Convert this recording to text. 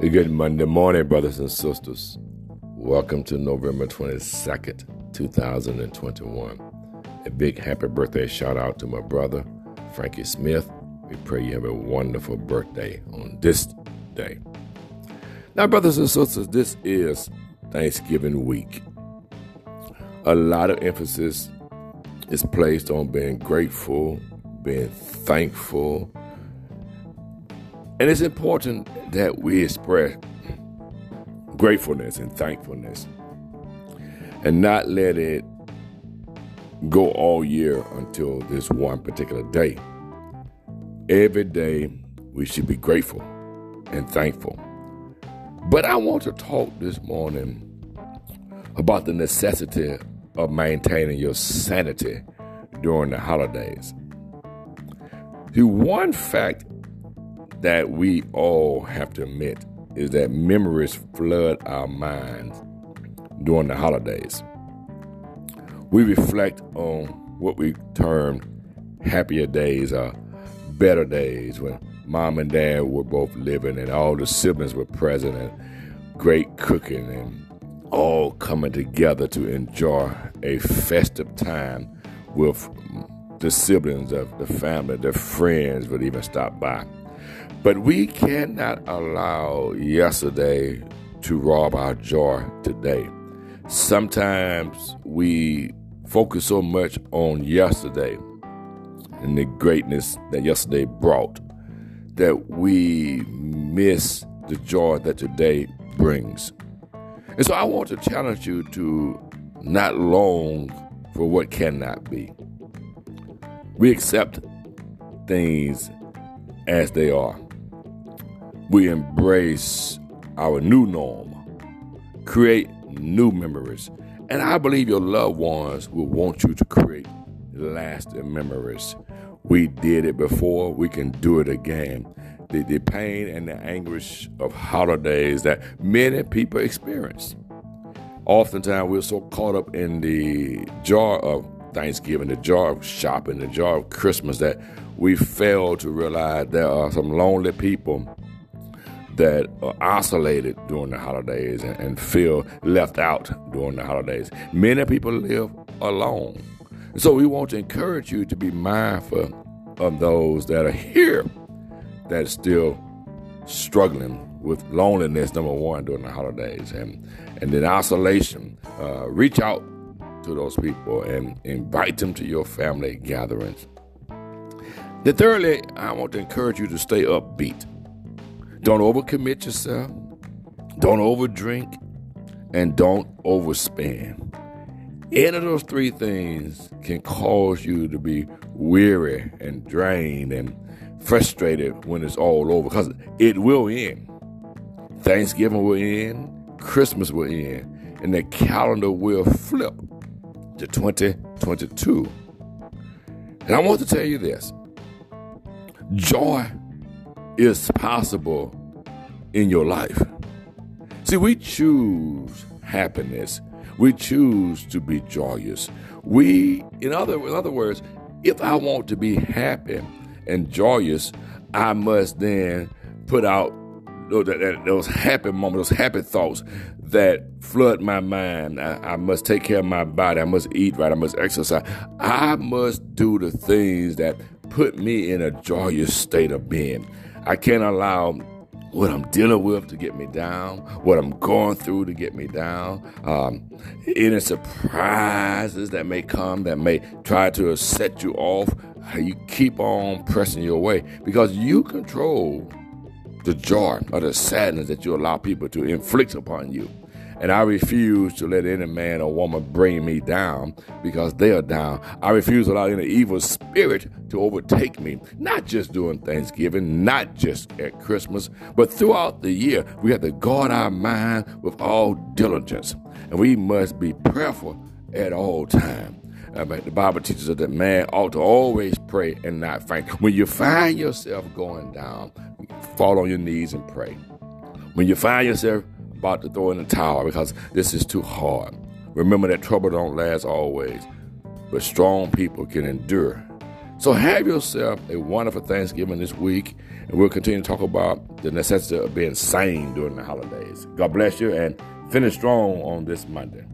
Good Monday morning, brothers and sisters. Welcome to November 22nd, 2021. A big happy birthday shout out to my brother, Frankie Smith. We pray you have a wonderful birthday on this day. Now, brothers and sisters, this is Thanksgiving week. A lot of emphasis is placed on being grateful, being thankful, and it's important that we express gratefulness and thankfulness and not let it go all year until this one particular day. Every day we should be grateful and thankful. But I want to talk this morning about the necessity of maintaining your sanity during the holidays. The one fact that we all have to admit is that memories flood our minds during the holidays. We reflect on what we term happier days or better days when mom and dad were both living and all the siblings were present and great cooking and all coming together to enjoy a festive time with the siblings of the family, their friends would even stop by. But we cannot allow yesterday to rob our joy today. Sometimes we focus so much on yesterday and the greatness that yesterday brought that we miss the joy that today brings. And so I want to challenge you to not long for what cannot be. We accept things as they are we embrace our new norm, create new memories. And I believe your loved ones will want you to create lasting memories. We did it before, we can do it again. The, the pain and the anguish of holidays that many people experience. Oftentimes, we're so caught up in the jar of Thanksgiving, the jar of shopping, the jar of Christmas that we fail to realize there are some lonely people that are isolated during the holidays and, and feel left out during the holidays. Many people live alone. So we want to encourage you to be mindful of those that are here that are still struggling with loneliness, number one, during the holidays. And, and then isolation. Uh, reach out to those people and invite them to your family gatherings. Then, thirdly, I want to encourage you to stay upbeat. Don't overcommit yourself. Don't overdrink. And don't overspend. Any of those three things can cause you to be weary and drained and frustrated when it's all over because it will end. Thanksgiving will end, Christmas will end, and the calendar will flip to 2022. And I want to tell you this joy is possible in your life. See, we choose happiness. We choose to be joyous. We, in other, in other words, if I want to be happy and joyous, I must then put out those happy moments, those happy thoughts that flood my mind. I, I, must take care of my body. I must eat right. I must exercise. I must do the things that put me in a joyous state of being. I can't allow what I'm dealing with to get me down, what I'm going through to get me down, um, any surprises that may come that may try to set you off. You keep on pressing your way because you control the joy or the sadness that you allow people to inflict upon you. And I refuse to let any man or woman bring me down because they are down. I refuse to allow any evil spirit to overtake me, not just during Thanksgiving, not just at Christmas, but throughout the year. We have to guard our mind with all diligence. And we must be prayerful at all times. Uh, the Bible teaches us that man ought to always pray and not faint. When you find yourself going down, fall on your knees and pray. When you find yourself about to throw in the towel because this is too hard. Remember that trouble don't last always, but strong people can endure So have yourself a wonderful Thanksgiving this week, and we'll continue to talk about the necessity of being sane during the holidays. God bless you, and finish strong on this Monday.